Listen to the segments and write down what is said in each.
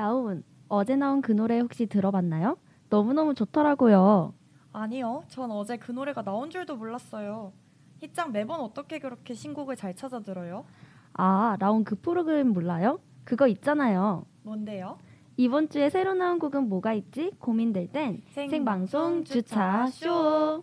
라운, 어제 나온 그 노래 혹시 들어봤나요? 너무너무 좋더라고요. 아니요. 전 어제 그 노래가 나온 줄도 몰랐어요. 희짱 매번 어떻게 그렇게 신곡을 잘 찾아 들어요? 아, 라운 그 프로그램 몰라요? 그거 있잖아요. 뭔데요? 이번 주에 새로 나온 곡은 뭐가 있지? 고민될 땐 생방송 주차 쇼.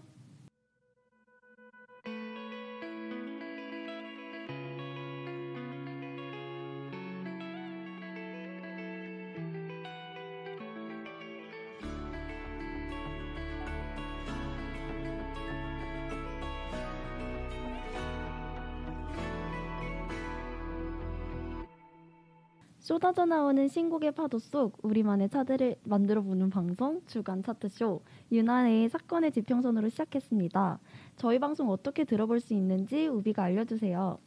쏟아져 나오는 신곡의 파도 속 우리만의 차들을 만들어 보는 방송 주간 차트쇼 유난의 사건의 지평선으로 시작했습니다. 저희 방송 어떻게 들어볼 수 있는지 우비가 알려주세요.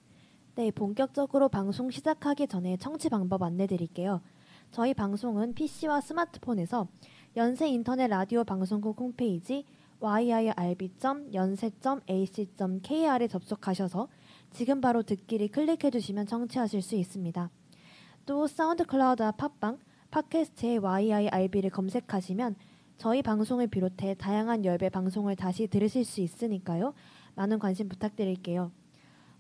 네, 본격적으로 방송 시작하기 전에 청취 방법 안내드릴게요. 저희 방송은 PC와 스마트폰에서 연세 인터넷 라디오 방송국 홈페이지 yirb.연세.ac.kr에 접속하셔서 지금 바로 듣기를 클릭해 주시면 청취하실 수 있습니다. 또 사운드 클라우드와 팟빵, 팟캐스트의 YIRB를 검색하시면 저희 방송을 비롯해 다양한 열배 방송을 다시 들으실 수 있으니까요. 많은 관심 부탁드릴게요.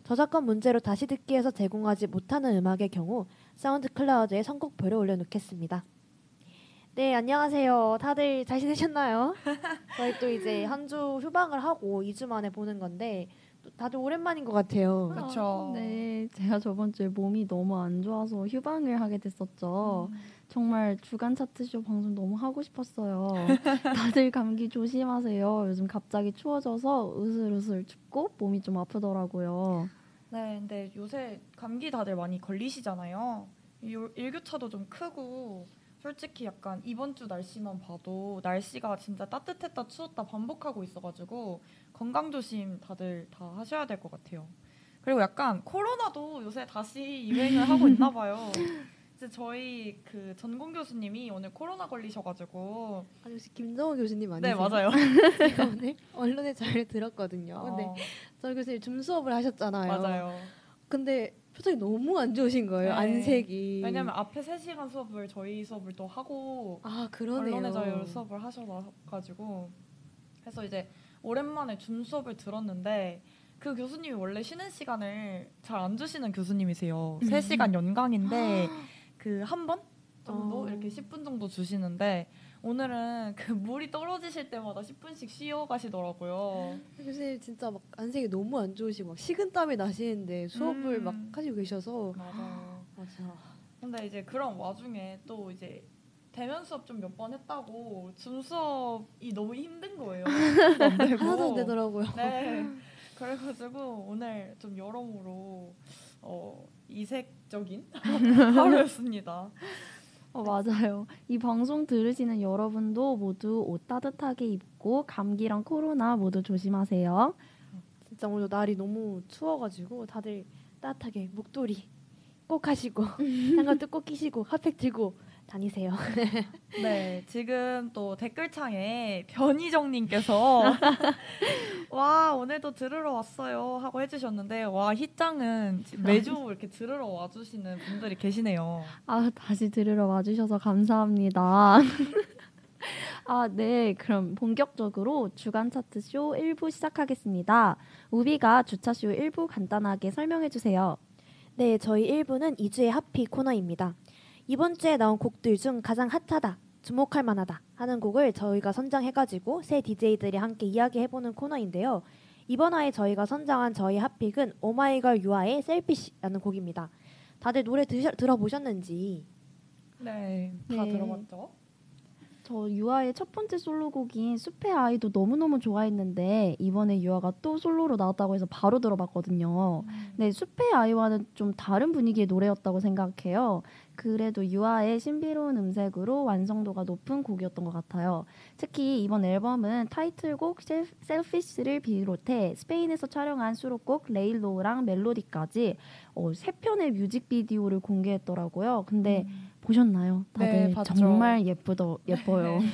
저작권 문제로 다시 듣기에서 제공하지 못하는 음악의 경우 사운드 클라우드에 선곡표를 올려놓겠습니다. 네, 안녕하세요. 다들 잘 지내셨나요? 저희 또 이제 한 주 휴방을 하고 2주 만에 보는 건데 다들 오랜만인 것 같아요. 그렇죠. 네, 제가 저번 주에 몸이 너무 안 좋아서 휴방을 하게 됐었죠. 음. 정말 주간 차트쇼 방송 너무 하고 싶었어요. 다들 감기 조심하세요. 요즘 갑자기 추워져서 으슬으슬 춥고 몸이 좀 아프더라고요. 네, 근데 요새 감기 다들 많이 걸리시잖아요. 일교차도 좀 크고 솔직히 약간 이번 주 날씨만 봐도 날씨가 진짜 따뜻했다 추웠다 반복하고 있어가지고 건강 조심 다들 다 하셔야 될 것 같아요. 그리고 약간 코로나도 요새 다시 유행을 하고 있나 봐요. 이제 저희 그 전공 교수님이 오늘 코로나 걸리셔가지고 아니 혹시 김정호 교수님 아니세요? 네 맞아요. 제가 오늘 언론에 잘 들었거든요. 근데 어. 저희 교수님 줌 수업을 하셨잖아요. 맞아요. 근데 표정이 너무 안 좋으신 거예요. 네. 안색이. 왜냐면 앞에 3시간 수업을 저희 수업을 또 하고 아, 그러네요. 언론의 자유 수업을 하셔 가지고 그래서 이제 오랜만에 줌 수업을 들었는데 그 교수님이 원래 쉬는 시간을 잘 안 주시는 교수님이세요. 음. 3시간 연강인데 그 한 번 정도 어. 이렇게 10분 정도 주시는데 오늘은 그 물이 떨어지실 때마다 10분씩 쉬어 가시더라고요. 교수님 진짜 막 안색이 너무 안 좋으시고 막 식은땀이 나시는데 수업을 음. 막 하시고 계셔서 맞아요. 맞아. 근데 이제 그런 와중에 또 이제 대면 수업 좀 몇 번 했다고 줌 수업이 너무 힘든 거예요. 하나도 안 되더라고요. 네. 그래가지고 오늘 좀 여러모로 어, 이색적인 하루였습니다. 어, 맞아요. 이 방송 들으시는 여러분도 모두 옷 따뜻하게 입고 감기랑 코로나 모두 조심하세요. 진짜 오늘 날이 너무 추워가지고 다들 따뜻하게 목도리 꼭 하시고 장갑도 꼭 끼시고 핫팩 들고 다니세요. 네, 지금 또 댓글창에 변희정님께서 와 오늘도 들으러 왔어요 하고 해주셨는데 와 희짱은 매주 이렇게 들으러 와주시는 분들이 계시네요. 아 다시 들으러 와주셔서 감사합니다. 아, 네. 그럼 본격적으로 주간 차트 쇼 1부 시작하겠습니다. 우비가 주차 쇼 1부 간단하게 설명해 주세요. 네, 저희 1부는 2주의 하피 코너입니다. 이번 주에 나온 곡들 중 가장 핫하다, 주목할 만하다 하는 곡을 저희가 선정해가지고 새 DJ들이 함께 이야기해보는 코너인데요. 이번 화에 저희가 선정한 저희 핫픽은 오마이걸 유아의 셀피시라는 곡입니다. 다들 노래 드셔, 들어보셨는지? 네, 다 네. 들어봤죠. 저 유아의 첫 번째 솔로곡인 숲의 아이도 너무너무 좋아했는데 이번에 유아가 또 솔로로 나왔다고 해서 바로 들어봤거든요. 음. 네, 숲의 아이와는 좀 다른 분위기의 노래였다고 생각해요. 그래도 유아의 신비로운 음색으로 완성도가 높은 곡이었던 것 같아요. 특히 이번 앨범은 타이틀곡 Selfish를 비롯해 스페인에서 촬영한 수록곡 Lay Low랑 멜로디까지 어, 세 편의 뮤직비디오를 공개했더라고요. 근데 음. 보셨나요? 다들 네, 정말 예쁘더 예뻐요. 네.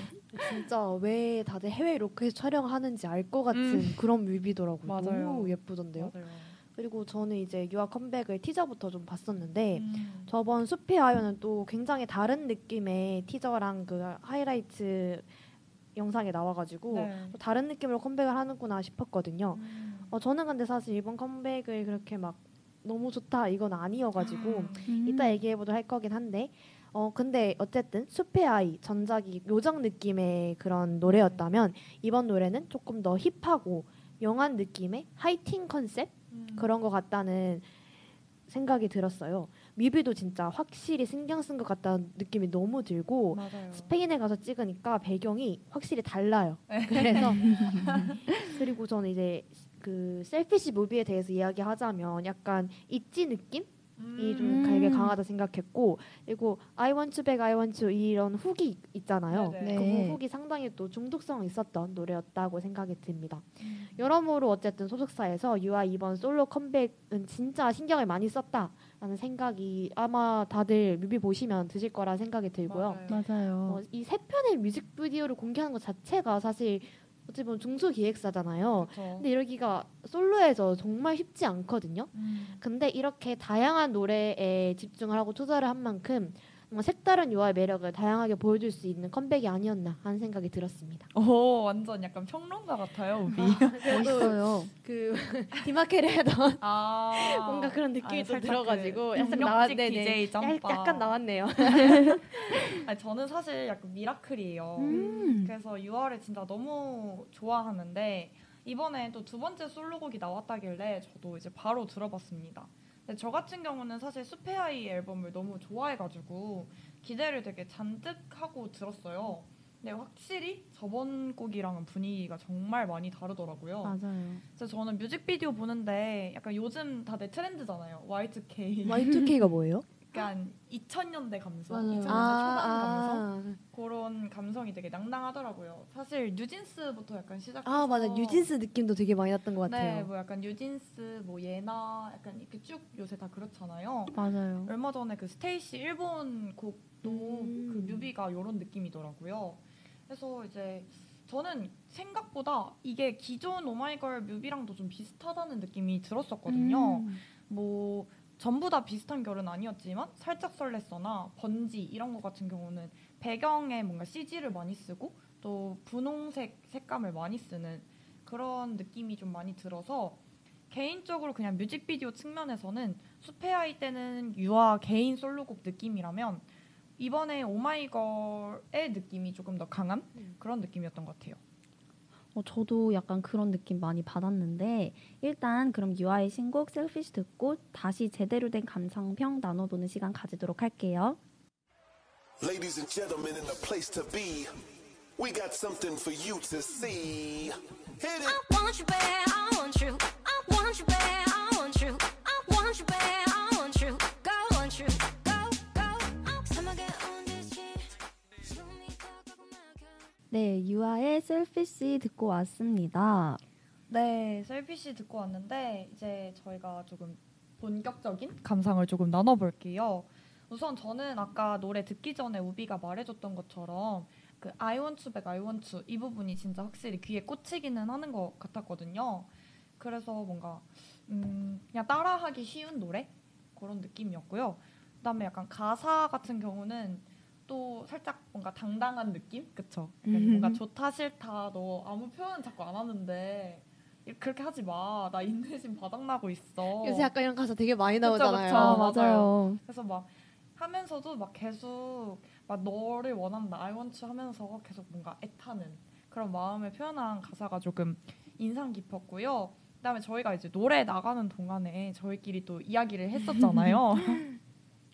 진짜 왜 다들 해외 로켓 촬영하는지 알 것 같은 음. 그런 뮤비더라고요. 맞아요. 너무 예쁘던데요. 맞아요. 그리고 저는 이제 유아 컴백을 티저부터 좀 봤었는데 음. 저번 숲의 아이언은 또 굉장히 다른 느낌의 티저랑 그 하이라이트 영상에 나와가지고 네. 또 다른 느낌으로 컴백을 하는구나 싶었거든요. 음. 어, 저는 근데 사실 이번 컴백을 그렇게 막 너무 좋다 이건 아니어가지고 음. 이따 얘기해보도록 할 거긴 한데 어 근데 어쨌든 숲의 아이 전작이 요정 느낌의 그런 노래였다면 이번 노래는 조금 더 힙하고 영한 느낌의 하이틴 컨셉 음. 그런 것 같다는 생각이 들었어요. 뮤비도 진짜 확실히 신경 쓴 것 같다는 느낌이 너무 들고 맞아요. 스페인에 가서 찍으니까 배경이 확실히 달라요. 네. 그래서 그리고 저는 이제 그 셀피시 무비에 대해서 이야기하자면 약간 있지 느낌? 이좀 음. 되게 강하다 생각했고 그리고 I want to back, I want to 이런 훅이 있잖아요. 네네. 그 네. 훅이 상당히 또 중독성 있었던 노래였다고 생각이 듭니다. 음. 여러모로 어쨌든 소속사에서 유아 이번 솔로 컴백은 진짜 신경을 많이 썼다라는 생각이 아마 다들 뮤비 보시면 드실 거라 생각이 들고요. 맞아요. 맞아요. 어, 이세 편의 뮤직비디오를 공개하는 것 자체가 사실 어찌 보면 중소 기획사잖아요. 그쵸. 근데 이러기가 솔로에서 정말 쉽지 않거든요. 음. 근데 이렇게 다양한 노래에 집중을 하고 투자를 한 만큼 색다른 유아의 매력을 다양하게 보여줄 수 있는 컴백이 아니었나 하는 생각이 들었습니다. 오 완전 약간 평론가 같아요 우비. 멋있어요. 그 디마케를 하던 아 뭔가 그런 느낌이 좀 살짝 들어가지고 그 약간 나왔네. DJ 짬바. 약간 나왔네요. 아니, 저는 사실 약간 미라클이에요. 음. 그래서 6월을 진짜 너무 좋아하는데 이번에 또 두 번째 솔로곡이 나왔다길래 저도 이제 바로 들어봤습니다. 근데 저 같은 경우는 사실 숲의 아이 앨범을 너무 좋아해가지고 기대를 되게 잔뜩 하고 들었어요. 근데 확실히 저번 곡이랑은 분위기가 정말 많이 다르더라고요. 맞아요. 그래서 저는 뮤직비디오 보는데 약간 요즘 다들 트렌드잖아요. Y2K. Y2K가 뭐예요? 약간 2000년대 감성, 맞아요. 2000년대 아, 초반 감성 그런 감성이 되게 낭낭하더라고요. 사실 뉴진스부터 약간 시작해서 아 맞아 뉴진스 느낌도 되게 많이 났던 것 같아요. 네, 뭐 약간 뉴진스, 뭐 예나 약간 이렇게 쭉 요새 다 그렇잖아요. 맞아요. 얼마 전에 그 스테이시 일본 곡도 음. 그 뮤비가 이런 느낌이더라고요. 그래서 이제 저는 생각보다 이게 기존 오마이걸 뮤비랑도 좀 비슷하다는 느낌이 들었었거든요. 음. 뭐 전부 다 비슷한 결은 아니었지만 살짝 설렜어나 번지 이런 거 같은 경우는 배경에 뭔가 CG를 많이 쓰고 또 분홍색 색감을 많이 쓰는 그런 느낌이 좀 많이 들어서 개인적으로 그냥 뮤직비디오 측면에서는 숲의 아이 때는 유아 개인 솔로곡 느낌이라면 이번에 오마이걸의 느낌이 조금 더 강한 음. 그런 느낌이었던 것 같아요. 어, 저도 약간 그런 느낌 많이 받았는데 일단 그럼 유아의 신곡 셀피시 듣고 다시 제대로 된 감상평 나눠보는 시간 가지도록 할게요. Ladies and gentlemen, in the place to be, we got something for you to see. Hit it. I want you bad, I want you. I want you bad, 네, 유아의 셀피시 듣고 왔습니다. 네, 셀피시 듣고 왔는데 이제 저희가 조금 본격적인 감상을 조금 나눠볼게요. 우선 저는 아까 노래 듣기 전에 우비가 말해줬던 것처럼 그 I want to back, I want to 이 부분이 진짜 확실히 귀에 꽂히기는 하는 것 같았거든요. 그래서 뭔가 음, 그냥 따라하기 쉬운 노래 그런 느낌이었고요. 그다음에 약간 가사 같은 경우는 또 살짝 뭔가 당당한 느낌, 그쵸? 약간 뭔가 좋다 싫다 너 아무 표현 자꾸 안 하는데 그렇게 하지 마. 나 인내심 바닥나고 있어. 요새 약간 이런 가사 되게 많이 그쵸, 나오잖아요. 그쵸. 아, 맞아요. 맞아요. 그래서 막 하면서도 막 계속 막 너를 원한다, I want to 하면서 계속 뭔가 애타는 그런 마음을 표현한 가사가 조금 인상 깊었고요. 그다음에 저희가 이제 노래 나가는 동안에 저희끼리 또 이야기를 했었잖아요.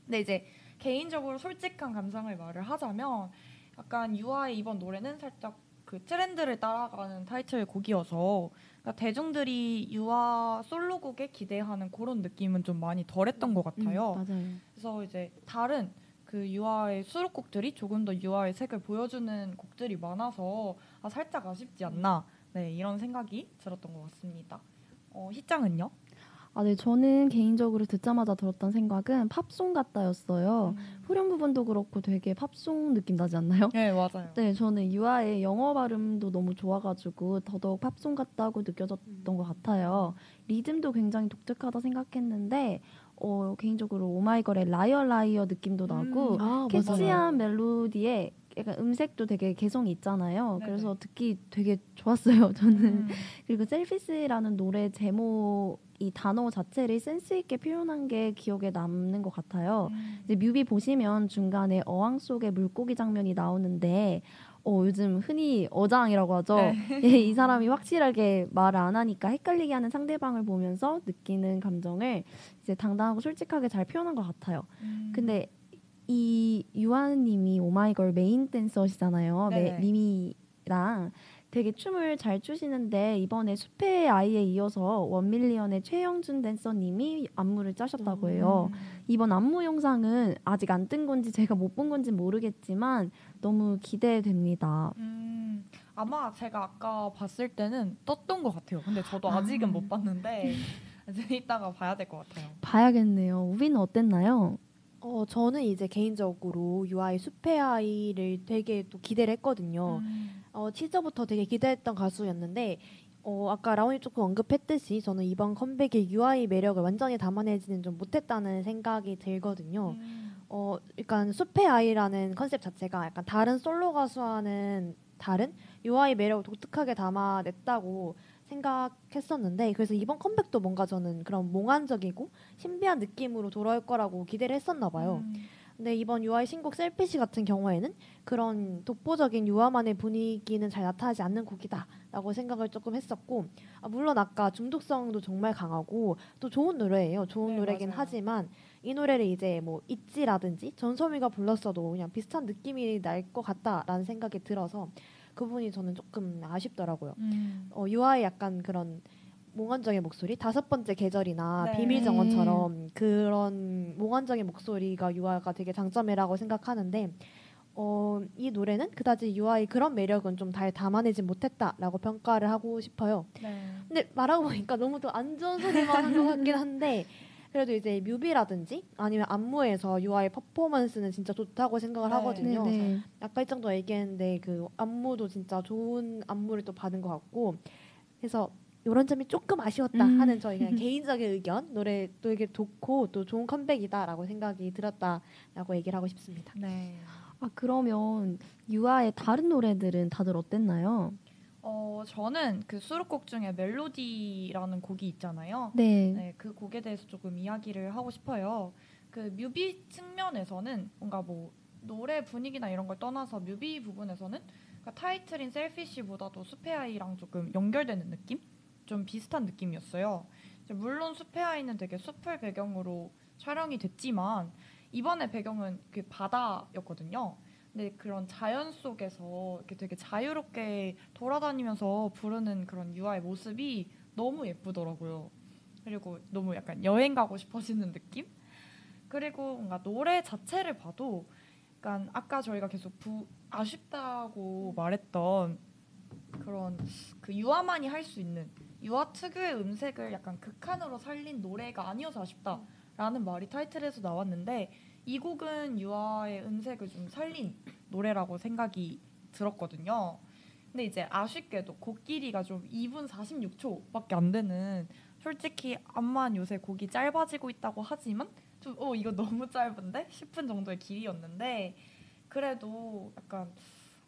근데 이제 개인적으로 솔직한 감상을 말을 하자면 약간 유아의 이번 노래는 살짝 그 트렌드를 따라가는 타이틀 곡이어서 그러니까 대중들이 유아 솔로곡에 기대하는 그런 느낌은 좀 많이 덜했던 것 같아요. 음, 맞아요. 그래서 이제 다른 그 유아의 수록곡들이 조금 더 유아의 색을 보여주는 곡들이 많아서 아, 살짝 아쉽지 않나 네 이런 생각이 들었던 것 같습니다. 어, 희짱은요? 아, 네, 저는 개인적으로 듣자마자 들었던 생각은 팝송 같다였어요. 후렴 부분도 그렇고 되게 팝송 느낌 나지 않나요? 네 맞아요. 네, 저는 유아의 영어 발음도 너무 좋아가지고 더더욱 팝송 같다고 느껴졌던 것 같아요. 리듬도 굉장히 독특하다 생각했는데 어, 개인적으로 오마이걸의 Liar Liar 느낌도 나고 아, catchy한 멜로디에 약간 음색도 되게 개성이 있잖아요. 네네. 그래서 듣기 되게 좋았어요. 저는 음. 그리고 Selfish라는 노래 제목 이 단어 자체를 센스 있게 표현한 게 기억에 남는 것 같아요. 음. 이제 뮤비 보시면 중간에 어항 속에 물고기 장면이 나오는데 어, 요즘 흔히 어장이라고 하죠. 네. 예, 이 사람이 확실하게 말을 안 하니까 헷갈리게 하는 상대방을 보면서 느끼는 감정을 이제 당당하고 솔직하게 잘 표현한 것 같아요. 음. 근데 이 유아님이 오마이걸 메인 댄서시잖아요. 메- 네네. 미미랑 되게 춤을 잘 추시는데 이번에 숲의 아이에 이어서 원밀리언의 최영준 댄서님이 안무를 짜셨다고 해요. 음. 이번 안무 영상은 아직 안 뜬 건지 제가 못 본 건지 모르겠지만 너무 기대됩니다. 음, 아마 제가 아까 봤을 때는 떴던 것 같아요. 근데 저도 아. 아직은 못 봤는데 이따가 봐야 될 것 같아요. 봐야겠네요. 우비는 어땠나요? 어, 저는 이제 개인적으로 UI 숲의 아이를 되게 또 기대를 했거든요. 음. 어, 티저부터 되게 기대했던 가수였는데 어, 아까 라온이 조금 언급했듯이 저는 이번 컴백의 UI 매력을 완전히 담아내지는 좀 못했다는 생각이 들거든요. 음. 어, 그러니까 숲의 아이라는 컨셉 자체가 약간 다른 솔로 가수와는 다른 UI 매력을 독특하게 담아냈다고 생각했었는데 그래서 이번 컴백도 뭔가 저는 그런 몽환적이고 신비한 느낌으로 돌아올 거라고 기대를 했었나 봐요. 음. 근데 이번 UI 신곡 셀피시 같은 경우에는 그런 독보적인 유아만의 분위기는 잘 나타나지 않는 곡이다라고 생각을 조금 했었고 아, 물론 아까 중독성도 정말 강하고 또 좋은 노래예요. 좋은 네, 노래긴 맞아요. 하지만 이 노래를 이제 뭐 있지라든지 전소미가 불렀어도 그냥 비슷한 느낌이 날 것 같다라는 생각이 들어서 그 부분이 저는 조금 아쉽더라고요. 음. 어, 유아의 약간 그런 몽환적인 목소리 다섯 번째 계절이나 네. 비밀 정원처럼 그런 몽환적인 목소리가 유아가 되게 장점이라고 생각하는데 어, 이 노래는 그다지 유아의 그런 매력은 좀 잘 담아내지 못했다라고 평가를 하고 싶어요. 네. 근데 말하고 보니까 너무 또 안 좋은 소리만 한 것 같긴 한데 그래도 이제 뮤비라든지 아니면 안무에서 유아의 퍼포먼스는 진짜 좋다고 생각을 네. 하거든요. 네. 아까 일정도 얘기했는데 그 안무도 진짜 좋은 안무를 또 받은 것 같고 그래서 이런 점이 조금 아쉬웠다 음. 하는 저희 그냥 개인적인 의견 노래 또 이게 좋고 또 좋은 컴백이다라고 생각이 들었다라고 얘기를 하고 싶습니다. 네. 아 그러면 유아의 다른 노래들은 다들 어땠나요? 어, 저는 그 수록곡 중에 멜로디라는 곡이 있잖아요. 네. 네, 그 곡에 대해서 조금 이야기를 하고 싶어요. 그 뮤비 측면에서는 뭔가 뭐 노래 분위기나 이런 걸 떠나서 뮤비 부분에서는 그러니까 타이틀인 셀피쉬보다도 숲의 아이랑 조금 연결되는 느낌? 좀 비슷한 느낌이었어요. 물론 숲의 아이는 되게 숲을 배경으로 촬영이 됐지만 이번에 배경은 그 바다였거든요. 근데 그런 자연 속에서 이렇게 되게 자유롭게 돌아다니면서 부르는 그런 유아의 모습이 너무 예쁘더라고요. 그리고 너무 약간 여행 가고 싶어지는 느낌? 그리고 뭔가 노래 자체를 봐도 약간 아까 저희가 계속 부, 아쉽다고 말했던 그런 그 유아만이 할 수 있는 유아 특유의 음색을 약간 극한으로 살린 노래가 아니어서 아쉽다라는 말이 타이틀에서 나왔는데 이 곡은 유아의 음색을 좀 살린 노래라고 생각이 들었거든요. 근데 이제 아쉽게도 곡 길이가 좀 2분 46초밖에 안 되는 솔직히 암만 요새 곡이 짧아지고 있다고 하지만 좀 어 이거 너무 짧은데 10분 정도의 길이였는데 그래도 약간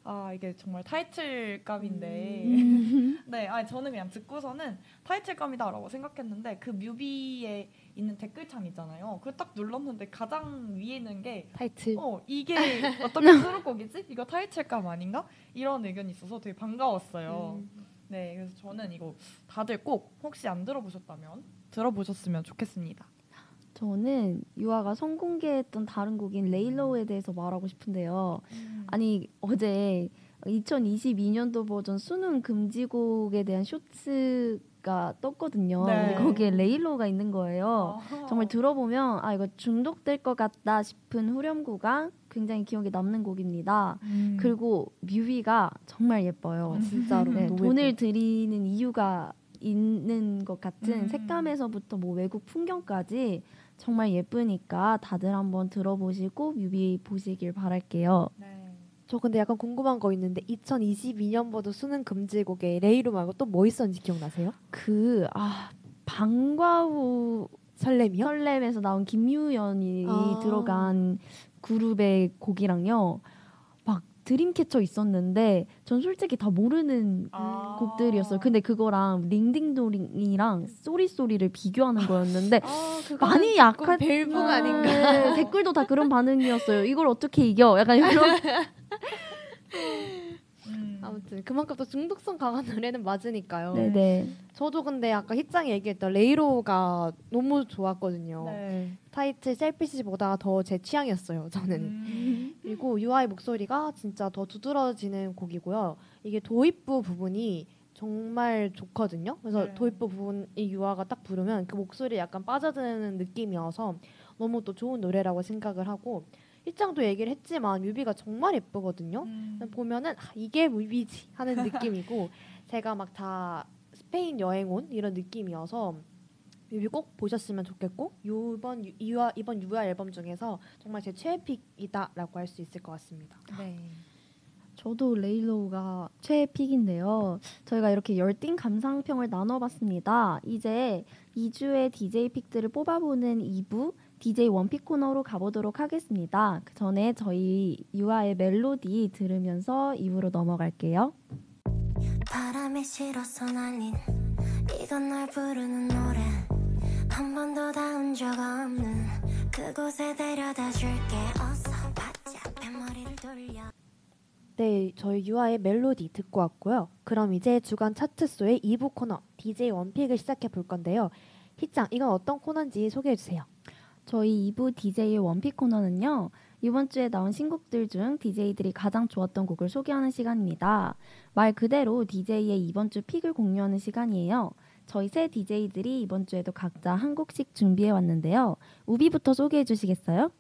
아 이게 정말 타이틀감인데 네 아니 저는 그냥 듣고서는 타이틀감이다라고 생각했는데 그 뮤비에 있는 댓글창 있잖아요 그걸 딱 눌렀는데 가장 위에 있는 게 타이틀. 어 이게 어떻게 수록곡이지? 이거 타이틀감 아닌가? 이런 의견이 있어서 되게 반가웠어요. 음. 네, 그래서 저는 이거 다들 꼭 혹시 안 들어보셨다면 들어보셨으면 좋겠습니다. 저는 유아가 선공개했던 다른 곡인 Lay Low에 대해서 말하고 싶은데요. 아니 어제 2022년도 버전 수능 금지곡에 대한 쇼츠가 떴거든요. 네. 근데 거기에 Lay Low가 있는 거예요. 아. 정말 들어보면 아 이거 중독될 것 같다 싶은 후렴구가 굉장히 기억에 남는 곡입니다. 음. 그리고 뮤비가 정말 예뻐요. 아, 진짜로 네, 돈을. 들이는 이유가 있는 것 같은 음. 색감에서부터 뭐 외국 풍경까지 정말 예쁘니까 다들 한번 들어보시고 뮤비 보시길 바랄게요. 네. 저 근데 약간 궁금한 거 있는데 2022년 버전 수능 금지곡에 Lay Low 말고 또 뭐 있었는지 기억나세요? 그 아 방과후 설렘이요? 설렘에서 나온 김유연이 아. 들어간 그룹의 곡이랑요. 막 드림캐쳐 있었는데 전 솔직히 다 모르는 아. 곡들이었어요. 근데 그거랑 링딩동이랑 쏘리쏘리를 비교하는 거였는데 아, 많이 약한 밸붕 아. 아닌가? 네, 댓글도 다 그런 반응이었어요. 이걸 어떻게 이겨? 약간 이런 음. 아무튼 그만큼 또 중독성 강한 노래는 맞으니까요. 네네. 저도 근데 아까 희짱이 얘기했던 레이로가 너무 좋았거든요. 네. 타이틀 셀피시보다 더 제 취향이었어요. 저는. 음. 그리고 유아의 목소리가 진짜 더 두드러지는 곡이고요. 이게 도입부 부분이 정말 좋거든요. 그래서 네. 도입부 부분 이 유아가 딱 부르면 그 목소리 약간 빠져드는 느낌이어서 너무 또 좋은 노래라고 생각을 하고 일장도 얘기를 했지만 뮤비가 정말 예쁘거든요. 음. 보면은 아, 이게 뮤비지 하는 느낌이고 제가 막 다 스페인 여행 온 이런 느낌이어서 뮤비 꼭 보셨으면 좋겠고 이번 유- 이화 이번 유아 앨범 중에서 정말 제 최애 pick이다라고 할 수 있을 것 같습니다. 네. 저도 Lay Low가 최애 pick인데요. 저희가 이렇게 열띤 감상평을 나눠봤습니다. 이제 2주의 DJ 픽들을 뽑아보는 2부 DJ 원픽 코너로 가보도록 하겠습니다. 그 전에 저희 유아의 멜로디 들으면서 2부로 넘어갈게요. 바람이 실어서 날린 이건 널 부르는 노래 한 번도 닿은 적 없는 그곳에 데려다 줄게 어서 바짝 뱃머리를 돌려 네, 저희 유아의 멜로디 듣고 왔고요. 그럼 이제 주간 차트소의 2부 코너 DJ 원픽을 시작해 볼 건데요. 희짱, 이건 어떤 코너인지 소개해 주세요. 저희 2부 DJ의 원픽 코너는요. 이번 주에 나온 신곡들 중 DJ들이 가장 좋았던 곡을 소개하는 시간입니다. 말 그대로 DJ의 이번 주 픽을 공유하는 시간이에요. 저희 세 DJ들이 이번 주에도 각자 한 곡씩 준비해 왔는데요. 우비부터 소개해 주시겠어요?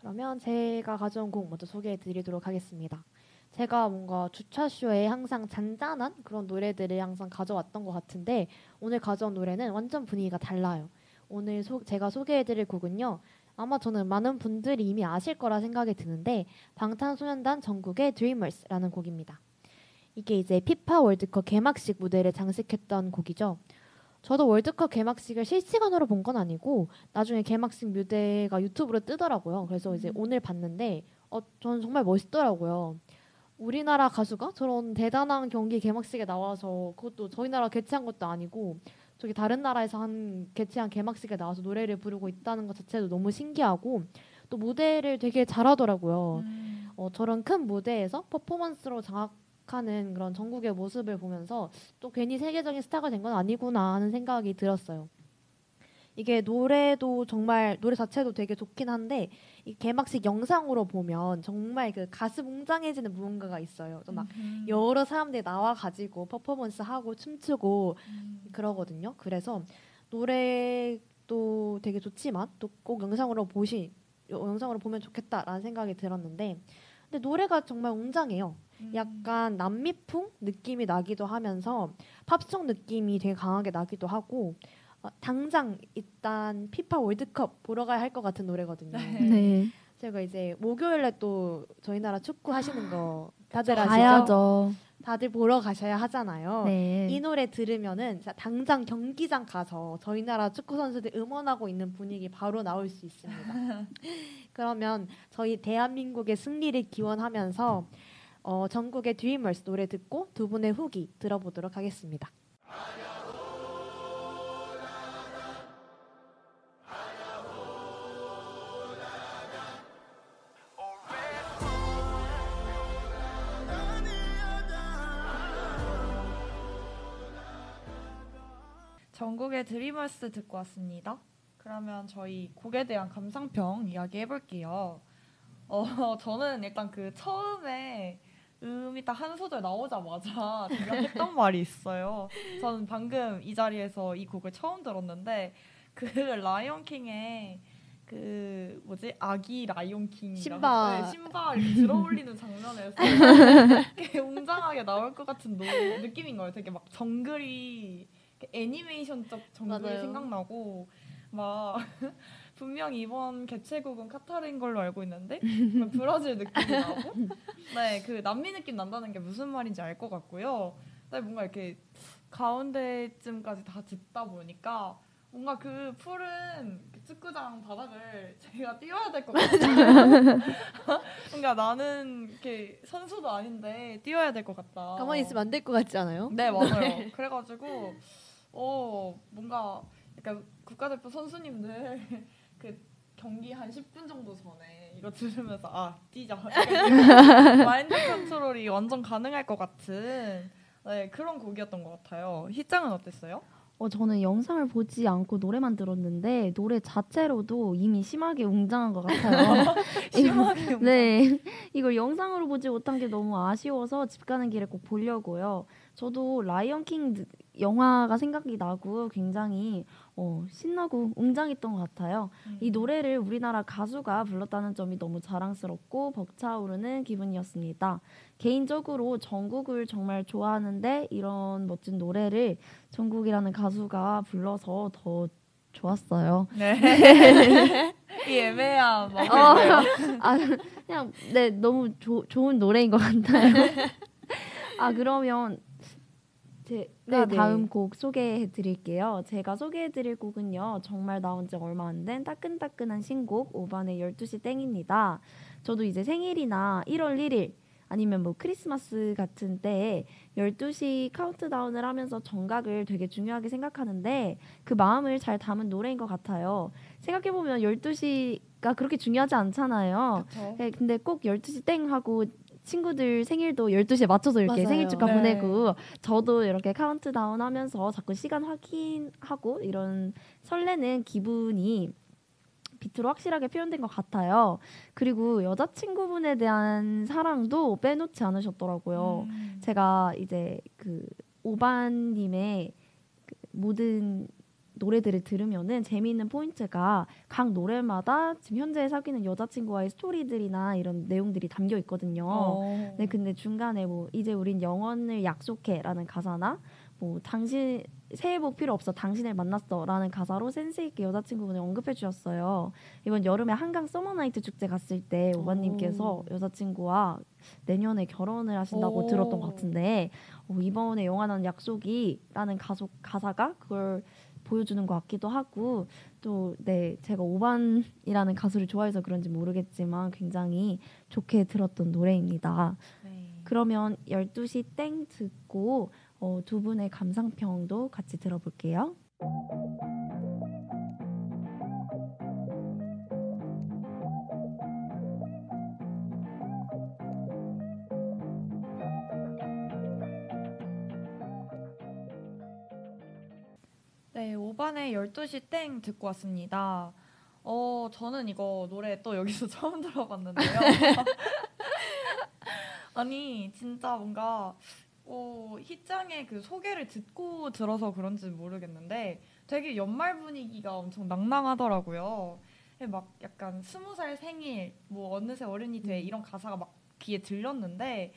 그러면 제가 가져온 곡 먼저 소개해 드리도록 하겠습니다. 제가 뭔가 주차쇼에 항상 잔잔한 그런 노래들을 항상 가져왔던 것 같은데 오늘 가져온 노래는 완전 분위기가 달라요. 오늘 소, 제가 소개해드릴 곡은요. 아마 저는 많은 분들이 이미 아실 거라 생각이 드는데 방탄소년단 전국의 Dreamers라는 곡입니다. 이게 이제 피파 월드컵 개막식 무대를 장식했던 곡이죠. 저도 월드컵 개막식을 실시간으로 본 건 아니고 나중에 개막식 무대가 유튜브로 뜨더라고요. 그래서 이제 오늘 봤는데 어, 저는 정말 멋있더라고요. 우리나라 가수가 저런 대단한 경기 개막식에 나와서 그것도 저희 나라 개최한 것도 아니고 저기 다른 나라에서 한 개최한 개막식에 나와서 노래를 부르고 있다는 것 자체도 너무 신기하고 또 무대를 되게 잘하더라고요. 음. 어, 저런 큰 무대에서 퍼포먼스로 장악 하는 그런 전국의 모습을 보면서 또 괜히 세계적인 스타가 된 건 아니구나 하는 생각이 들었어요. 이게 노래도 정말 노래 자체도 되게 좋긴 한데 이 개막식 영상으로 보면 정말 그 가슴 웅장해지는 무언가가 있어요. 또막 음. 여러 사람들이 나와 가지고 퍼포먼스 하고 춤추고 음. 그러거든요. 그래서 노래도 되게 좋지만 또 꼭 영상으로 보시 영상으로 보면 좋겠다라는 생각이 들었는데 근데 노래가 정말 웅장해요. 음. 약간 남미풍 느낌이 나기도 하면서 팝송 느낌이 되게 강하게 나기도 하고 어, 당장 일단 피파 월드컵 보러 가야 할 것 같은 노래거든요. 네. 네. 제가 이제 목요일에 또 저희 나라 축구 하시는 거 다들 아시죠? 가야죠. 다들 보러 가셔야 하잖아요. 네. 이 노래 들으면은 당장 경기장 가서 저희 나라 축구 선수들 응원하고 있는 분위기 바로 나올 수 있습니다. 그러면 저희 대한민국의 승리를 기원하면서 어, 전국의 드리머스 노래 듣고 두 분의 후기 들어보도록 하겠습니다. 전국의 드리머스 듣고 왔습니다. 그러면 저희 곡에 대한 감상평 이야기 해볼게요. 어, 저는 일단 그 처음에 음이 딱 한 소절 나오자마자 제가 했던 말이 있어요. 저는 방금 이 자리에서 이 곡을 처음 들었는데 그 라이온 킹의 그 뭐지 아기 라이온 킹 심바. 네, 이렇게 들어올리는 장면에서 웅장하게 나올 것 같은 노, 느낌인 거예요. 되게 막 정글이 그 애니메이션적 맞아요. 생각나고 막 분명 이번 개최국은 카타르인 걸로 알고 있는데 뭐 브라질 느낌이 나고 네 그 남미 느낌 난다는 게 무슨 말인지 알 것 같고요. 네, 뭔가 이렇게 가운데쯤까지 다 짚다 보니까 뭔가 그 푸른 그 축구장 바닥을 제가 뛰어야 될 것 같아요. 그러니까 나는 이렇게 선수도 아닌데 뛰어야 될 것 같다. 가만히 있으면 안 될 것 같지 않아요? 네 맞아요. 그래가지고 어 뭔가 약간 국가대표 선수님들 그 경기 한 10분 정도 전에 이거 들으면서 아 뛰자 마인드 컨트롤이 완전 가능할 것 같은 네 그런 곡이었던 것 같아요. 희짱은 어땠어요? 어, 저는 영상을 보지 않고 노래만 들었는데 노래 자체로도 이미 심하게 웅장한 것 같아요. 심하게 네, 이걸 영상으로 보지 못한 게 너무 아쉬워서 집 가는 길에 꼭 보려고요. 저도 라이언 킹 영화가 생각이 나고 굉장히 어, 신나고 웅장했던 것 같아요. 음. 이 노래를 우리나라 가수가 불렀다는 점이 너무 자랑스럽고 벅차오르는 기분이었습니다. 개인적으로 정국을 정말 좋아하는데 이런 멋진 노래를 정국이라는 가수가 불러서 더 좋았어요. 네. 이 애매한 막 어, 아, 그냥 네 너무 조, 좋은 노래인 것 같아요. 아 그러면 제가 네네. 다음 곡 소개해 드릴게요. 제가 소개해 드릴 곡은요. 정말 나온 지 얼마 안 된 따끈따끈한 신곡 오반의 12시 땡입니다. 저도 이제 생일이나 1월 1일 아니면 뭐 크리스마스 같은 때에 12시 카운트다운을 하면서 정각을 되게 중요하게 생각하는데 그 마음을 잘 담은 노래인 것 같아요. 생각해보면 12시가 그렇게 중요하지 않잖아요. 그쵸. 네, 근데 꼭 12시 땡 하고 친구들 생일도 12시에 맞춰서 이렇게 맞아요. 생일 축하 네. 보내고 저도 이렇게 카운트다운 하면서 자꾸 시간 확인하고 이런 설레는 기분이 비트로 확실하게 표현된 것 같아요. 그리고 여자친구분에 대한 사랑도 빼놓지 않으셨더라고요. 음. 제가 이제 그 오반님의 그 모든 노래들을 들으면은 재미있는 포인트가 각 노래마다 지금 현재 사귀는 여자친구와의 스토리들이나 이런 내용들이 담겨 있거든요. 어. 네, 근데 중간에 뭐 이제 우린 영원을 약속해라는 가사나 뭐 당신 새해 복 필요 없어 당신을 만났어라는 가사로 센스 있게 여자친구분을 언급해 주셨어요. 이번 여름에 한강 summer night 축제 갔을 때 오반님께서 여자친구와 내년에 결혼을 하신다고 오. 들었던 것 같은데 어, 이번에 영원한 약속이라는 가속 가사가 그걸 보여주는 것 같기도 하고 또 네 제가 오반이라는 가수를 좋아해서 그런지 모르겠지만 굉장히 좋게 들었던 노래입니다. 네. 그러면 12시 땡 듣고 어, 두 분의 감상평도 같이 들어볼게요. 네, 5반의 12시 땡 듣고 왔습니다. 어, 저는 이거 노래 또 여기서 처음 들어봤는데요. 아니, 진짜 뭔가 어, 희짱의 그 소개를 듣고 들어서 그런지 모르겠는데 되게 연말 분위기가 엄청 낭낭하더라고요. 막 약간 스무 살 생일, 뭐 어느새 어른이 돼 이런 가사가 막 귀에 들렸는데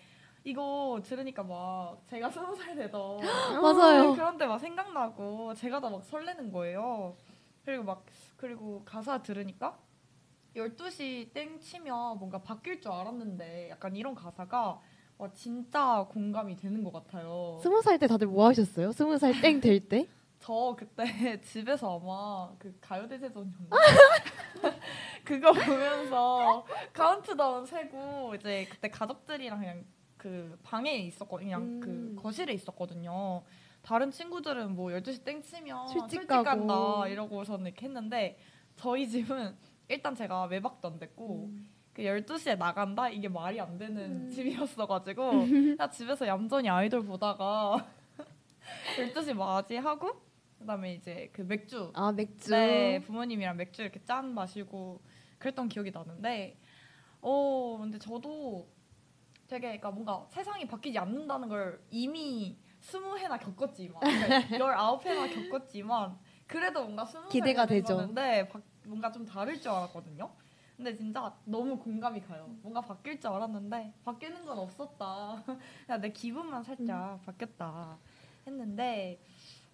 이거 들으니까 막 제가 스무 살 되던 맞아요. 그런데 막 생각나고 제가 다 막 설레는 거예요. 그리고 막 그리고 가사 들으니까 12시 땡 치면 뭔가 바뀔 줄 알았는데 약간 이런 가사가 와 진짜 공감이 되는 것 같아요. 스무 살 때 다들 뭐 하셨어요? 스무 살 땡 될 때? 저 그때 집에서 아마 그 가요대 제전이었나 그거 보면서 카운트다운 세고 이제 그때 가족들이랑 그냥 그 방에 있었거 그냥 음. 그 거실에 있었거든요. 다른 친구들은 뭐 12시 땡 치면 술집 가고. 간다 이러고서는 이렇게 했는데 저희 집은 일단 제가 외박도 안 됐고 그 12시에 나간다 이게 말이 안 되는 집이었어 가지고 그냥 집에서 얌전히 아이돌 보다가 12시 맞이하고 그다음에 이제 그 맥주 아 맥주. 네 부모님이랑 맥주 이렇게 짠 마시고 그랬던 기억이 나는데 어 근데 저도 되게 그러니까 뭔가 세상이 바뀌지 않는다는 걸 이미 스무 해나 겪었지만 그러니까 열아홉 해나 겪었지만 그래도 뭔가 스무 살 기대가 되죠. 거는데 바- 뭔가 좀 다를 줄 알았거든요. 근데 진짜 너무 공감이 가요. 뭔가 바뀔 줄 알았는데 바뀌는 건 없었다. 그냥 내 기분만 살짝 바뀌었다 했는데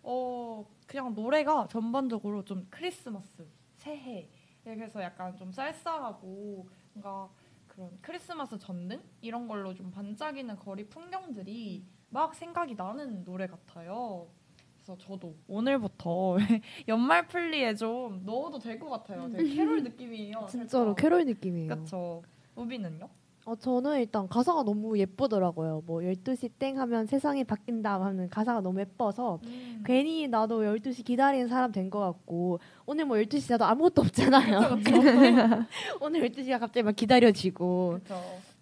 어 그냥 노래가 전반적으로 좀 크리스마스, 새해 그래서 약간 좀 쌀쌀하고 뭔가 그런 크리스마스 전등 이런 걸로 좀 반짝이는 거리 풍경들이 막 생각이 나는 노래 같아요. 그래서 저도 오늘부터 연말 플리에 좀 넣어도 될 것 같아요. 되게 캐롤 느낌이에요. 진짜로 캐롤 느낌이에요. 그렇죠. 우비는요? 어, 저는 일단 가사가 너무 예쁘더라고요. 뭐 12시 땡 하면 세상이 바뀐다 하는 가사가 너무 예뻐서 음. 괜히 나도 12시 기다리는 사람 된 것 같고 오늘 뭐 12시 나도 아무것도 없잖아요. 오늘 12시가 갑자기 막 기다려지고.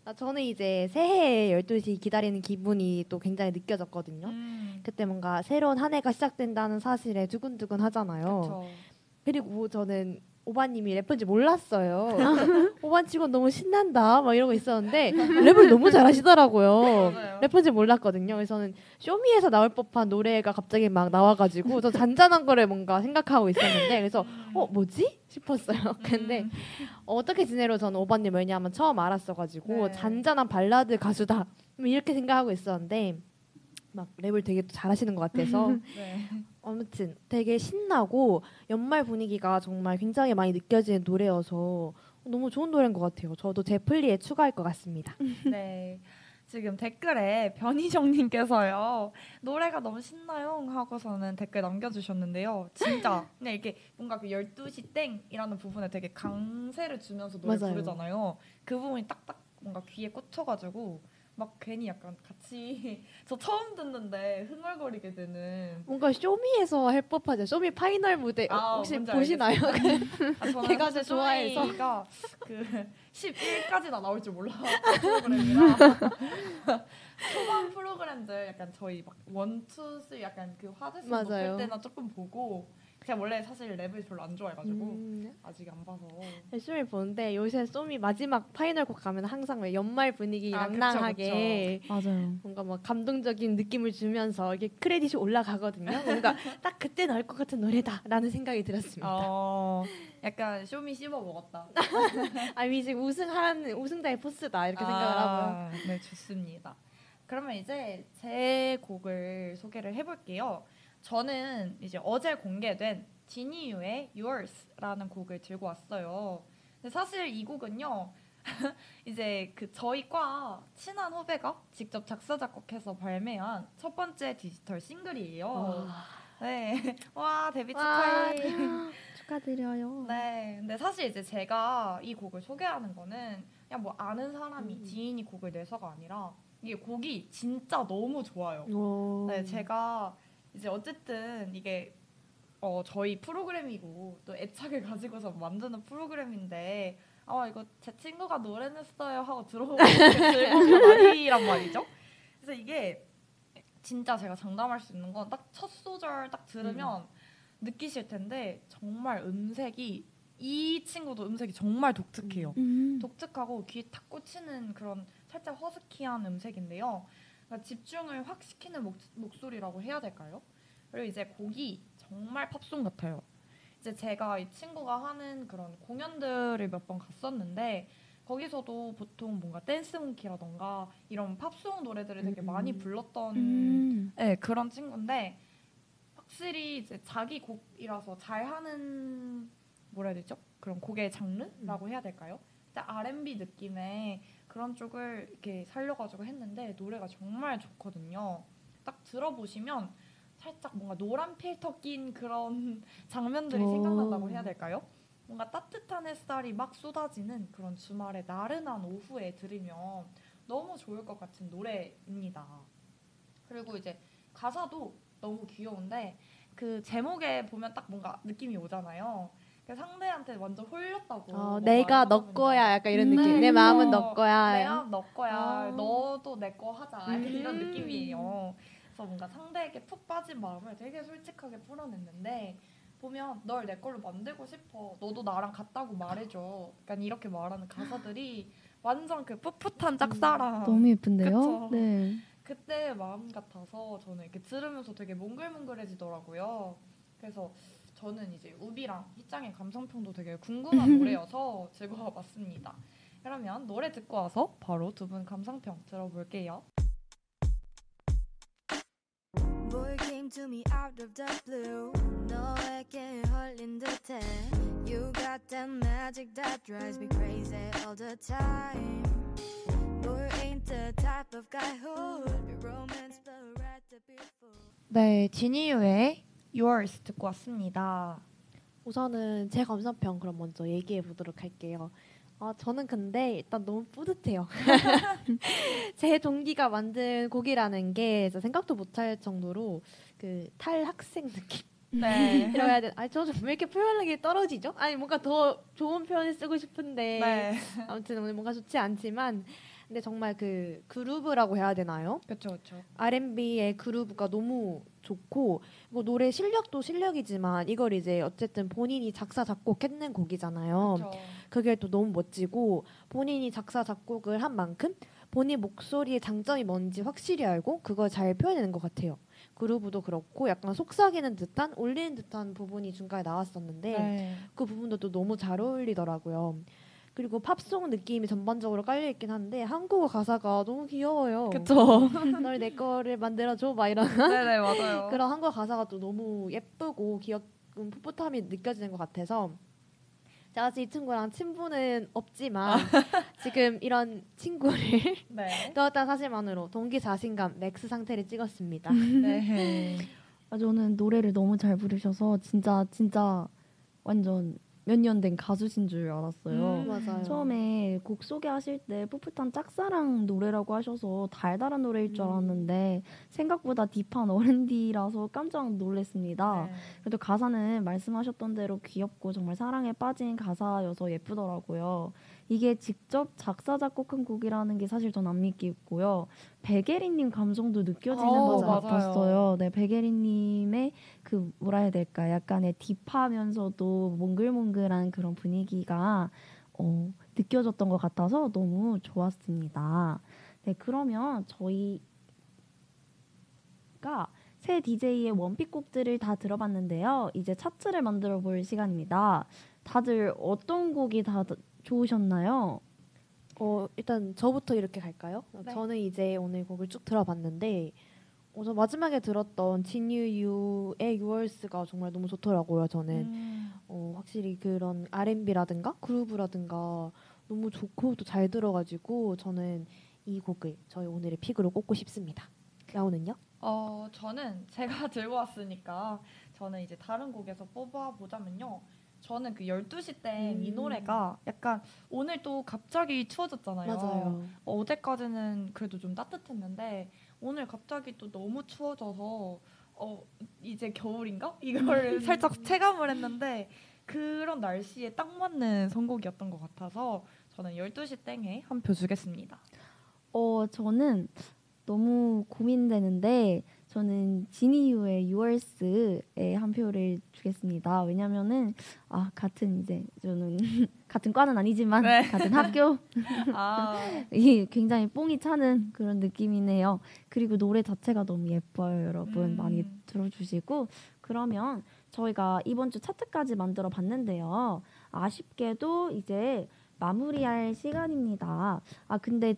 아, 저는 이제 새해에 12시 기다리는 기분이 또 굉장히 느껴졌거든요. 음. 그때 뭔가 새로운 한 해가 시작된다는 사실에 두근두근 하잖아요. 그리고 저는 오바님이 래퍼인지 몰랐어요. 오바 치고 너무 신난다 막 이러고 있었는데 랩을 너무 잘하시더라고요. 래퍼인지 몰랐거든요. 그래서 저는 쇼미에서 나올 법한 노래가 갑자기 막 나와가지고 저 잔잔한 거를 뭔가 생각하고 있었는데 그래서 어 뭐지 싶었어요. 근데 음. 어떻게 지내로 저는 오바님 왜냐하면 처음 알았어가지고 네. 잔잔한 발라드 가수다 뭐 이렇게 생각하고 있었는데 막 랩을 되게 또 잘하시는 것 같아서 네. 아무튼 되게 신나고 연말 분위기가 정말 굉장히 많이 느껴지는 노래여서 너무 좋은 노래인 것 같아요. 저도 제 플리에 추가할 것 같습니다. 네. 지금 댓글에 변희정님께서요 노래가 너무 신나요 하고서는 댓글 남겨주셨는데요 진짜 그냥 이렇게 뭔가 그 12시 땡이라는 부분에 되게 강세를 주면서 노래 맞아요. 부르잖아요 그 부분이 딱딱 뭔가 귀에 꽂혀가지고 막 괜히 약간 같이 저 처음 듣는데 흥얼거리게 되는 뭔가 쇼미에서 할 법하죠. 쇼미 final 무대 어, 아, 혹시 보시나요? 아, 저는 제가 사실 좋아해서. 그 11까지 나 나올 줄 몰라 프로그램이라 초반 프로그램들 약간 저희 막 one two three 약간 그 화제성. 높을 때나 조금 보고 제가 원래 사실 랩을 별로 안 좋아해가지고 음, 아직 안 봐서 열심히 보는데 요새 쇼미 마지막 final 곡 가면 항상 왜 연말 분위기 아, 그쵸, 낭낭하게 맞아요. 뭔가 막 감동적인 느낌을 주면서 이게 크레딧이 올라가거든요. 뭔가 딱 그때 나올 것 같은 노래다라는 생각이 들었습니다. 어, 약간 쇼미 씹어 먹었다 아, 이 지금 우승하는 우승자의 포스다 이렇게 생각을 하고요. 아, 네, 좋습니다. 그러면 이제 제 곡을 소개를 해볼게요. 저는 이제 어제 공개된 지니유의 Yours라는 곡을 들고 왔어요. 근데 사실 이 곡은요. 이제 그 저희 과 친한 후배가 직접 작사 작곡해서 발매한 첫 번째 디지털 싱글이에요. 네, 와 데뷔 와, 축하해. 축하드려요. 네, 근데 사실 이제 제가 이 곡을 소개하는 거는 그냥 뭐 아는 사람이 음. 지인이 곡을 내서가 아니라 이게 곡이 진짜 너무 좋아요. 오. 네, 제가 이제 어쨌든 이게 어, 저희 프로그램이고 또 애착을 가지고서 만드는 프로그램인데 아 이거 제 친구가 노래 냈어요 하고 되게 즐거운 건 아니란 말이죠. 그래서 이게 진짜 제가 장담할 수 있는 건 딱 첫 소절 딱 들으면 느끼실 텐데 정말 음색이 이 친구도 음색이 정말 독특해요. 음. 독특하고 귀에 탁 꽂히는 그런 살짝 허스키한 음색인데요. 그러니까 집중을 확 시키는 목, 목소리라고 해야 될까요? 그리고 이제 곡이 정말 팝송 같아요. 이제 제가 이 친구가 하는 그런 공연들을 몇 번 갔었는데 거기서도 보통 뭔가 댄스 몽키라던가 이런 팝송 노래들을 되게 음. 많이 불렀던 음. 네, 그런 친구인데 확실히 이제 자기 곡이라서 잘하는 뭐라 해야 되죠? 그런 곡의 장르라고 해야 될까요? 진짜 R&B 느낌의 그런 쪽을 이렇게 살려가지고 했는데 노래가 정말 좋거든요. 딱 들어보시면 살짝 뭔가 노란 필터 낀 그런 장면들이 오. 생각난다고 해야 될까요? 뭔가 따뜻한 햇살이 막 쏟아지는 그런 주말의 나른한 오후에 들으면 너무 좋을 것 같은 노래입니다. 그리고 이제 가사도 너무 귀여운데 그 제목에 보면 딱 뭔가 느낌이 오잖아요. 그 상대한테 완전 홀렸다고. 어, 막 내가 너. 거야 약간 이런 음. 느낌. 내 네. 마음은 어, 너 거야. 내가 너 거야. 아. 너도 내 거 하자. 약간 이런 음. 느낌이에요. 그래서 뭔가 상대에게 푹 빠진 마음을 되게 솔직하게 풀어냈는데 보면 널 내 걸로 만들고 싶어. 너도 나랑 같다고 말해줘. 약간 이렇게 말하는 가사들이 완전 그 풋풋한 짝사랑. 너무 예쁜데요. 그쵸. 네. 그때 마음 같아서 저는 이렇게 들으면서 되게 몽글몽글해지더라고요. 그래서 저는 이제 우비랑 희짱의 감성평도 되게 궁금한 노래여서 즐거워 봤습니다. 그러면 노래 듣고 와서 바로 두 분 감상평 들어볼게요. Boy came to me out of the blue 너에게 홀린 듯해 You got that magic that drives me crazy all the time Boy ain't the type of guy who would be romance but right to be fool 네, 지니유의 Yours 듣고 왔습니다. 우선은 제 감상평 그럼 먼저 얘기해 보도록 할게요. 아, 저는 근데 일단 너무 뿌듯해요. 제 동기가 만든 곡이라는 게 생각도 못할 정도로 그 탈학생 느낌 네. 해야 돼. 아니 저좀 왜 이렇게 표현력이 떨어지죠? 아니 뭔가 더 좋은 표현을 쓰고 싶은데 네. 아무튼 오늘 뭔가 좋지 않지만 근데 정말 그 그루브라고 해야 되나요? 그렇죠, 그렇죠. R&B의 그루브가 너무 좋고 뭐 노래 실력도 실력이지만 이걸 이제 어쨌든 본인이 작사 작곡했는 곡이잖아요. 그렇죠. 그게 또 너무 멋지고 본인이 작사 작곡을 한 만큼 본인 목소리의 장점이 뭔지 확실히 알고 그걸 잘 표현하는 것 같아요. 그루브도 그렇고 약간 속삭이는 듯한 올리는 듯한 부분이 중간에 나왔었는데 네. 그 부분도 또 너무 잘 어울리더라고요. 그리고 팝송 느낌이 전반적으로 깔려 있긴 한데 한국어 가사가 너무 귀여워요. 그렇죠. 널내 거를 만들어 줘막 이런 네네 맞아요. 그런 한국어 가사가 또 너무 예쁘고 귀엽고 풋풋함이 느껴지는 것 같아서 제가 아직 이 친구랑 친분은 없지만 지금 이런 친구를 네. 넣었다는 사실만으로 동기 자신감 max 상태를 찍었습니다. 네. 아, 저는 노래를 너무 잘 부르셔서 진짜 진짜 완전 몇 년 된 가수신 줄 알았어요. 음. 처음에 곡 소개하실 때 풋풋한 짝사랑 노래라고 하셔서 달달한 노래일 줄 음. 알았는데 생각보다 deep한 R&B라서 깜짝 놀랐습니다. 네. 그래도 가사는 말씀하셨던 대로 귀엽고 정말 사랑에 빠진 가사여서 예쁘더라고요. 이게 직접 작사 작곡한 곡이라는 게 사실 전 안 믿기고요. 베게리님 감성도 느껴지는 어, 것 맞아요. 같았어요. 네, 베게리님의 그 뭐라 해야 될까, 약간의 딥하면서도 몽글몽글한 그런 분위기가 어, 느껴졌던 것 같아서 너무 좋았습니다. 네, 그러면 저희가 새 DJ의 원픽 곡들을 다 들어봤는데요. 이제 차트를 만들어 볼 시간입니다. 다들 어떤 곡이 다 좋으셨나요? 어, 일단 저부터 이렇게 갈까요? 네. 저는 이제 오늘 곡을 쭉 들어봤는데 어, 저 마지막에 들었던 진유유의 유얼스가 정말 너무 좋더라고요. 저는 음. 어, 확실히 그런 R&B라든가 그루브라든가 너무 좋고 또 잘 들어가지고 저는 이 곡을 저희 오늘의 픽으로 꼽고 싶습니다. 야오는요? 어 저는 제가 들고 왔으니까 저는 이제 다른 곡에서 뽑아 보자면요. 저는 그 12시 때이 음. 노래가 약간 오늘 또 갑자기 추워졌잖아요. 맞아요. 어, 어제까지는 그래도 좀 따뜻했는데 오늘 갑자기 또 너무 추워져서 어 이제 겨울인가 이걸 살짝 체감을 했는데 그런 날씨에 딱 맞는 선곡이었던 것 같아서 저는 12시 땡에 한 표 주겠습니다. 어, 저는 너무 고민되는데 저는 지니유의 유얼스에 한 표를 주겠습니다. 왜냐면은 아 같은 이제 저는 같은 과는 아니지만 네. 같은 학교 아 이 굉장히 뽕이 차는 그런 느낌이네요. 그리고 노래 자체가 너무 예뻐요, 여러분. 음. 많이 들어주시고 그러면 저희가 이번 주 차트까지 만들어 봤는데요. 아쉽게도 이제 마무리할 시간입니다. 아 근데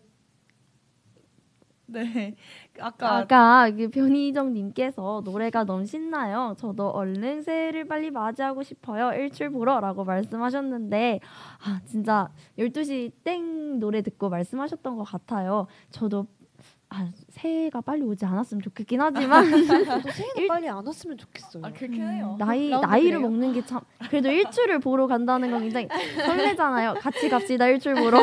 네. 아까 아까 그 변희정 님께서 노래가 너무 신나요. 저도 얼른 새해를 빨리 맞이하고 싶어요. 일출 보러라고 말씀하셨는데 아 진짜 12시 땡 노래 듣고 말씀하셨던 것 같아요. 저도 아 새해가 빨리 오지 않았으면 좋겠긴 하지만 새해가 빨리 안 왔으면 좋겠어요. 아 그렇긴 해요. 나이 라운드 나이를 그래요? 먹는 게 참 그래도 일출을 보러 간다는 건 굉장히 설레잖아요. 같이 갑시다 일출 보러.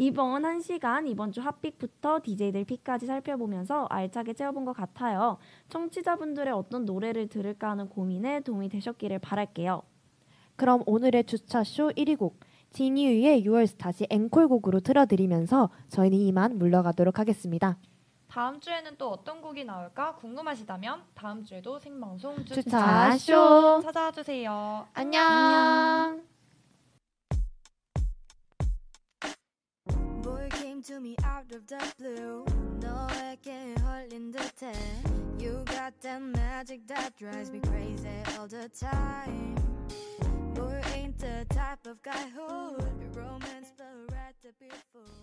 이번 한 시간 이번 주 핫픽부터 DJ들 픽까지 살펴보면서 알차게 채워본 것 같아요. 청취자분들의 어떤 노래를 들을까 하는 고민에 도움이 되셨기를 바랄게요. 그럼 오늘의 주차쇼 1위 곡 진유의 유얼스 다시 앵콜곡으로 틀어드리면서 저희는 이만 물러가도록 하겠습니다. 다음 주에는 또 어떤 곡이 나올까 궁금하시다면 다음 주에도 생방송 주 주차쇼 찾아와 주세요. 안녕. Boy came to me out of the blue 너에게 홀린 듯해 You got that magic that drives me crazy all the time Boy ain't the type of guy who would be romance but right to be fool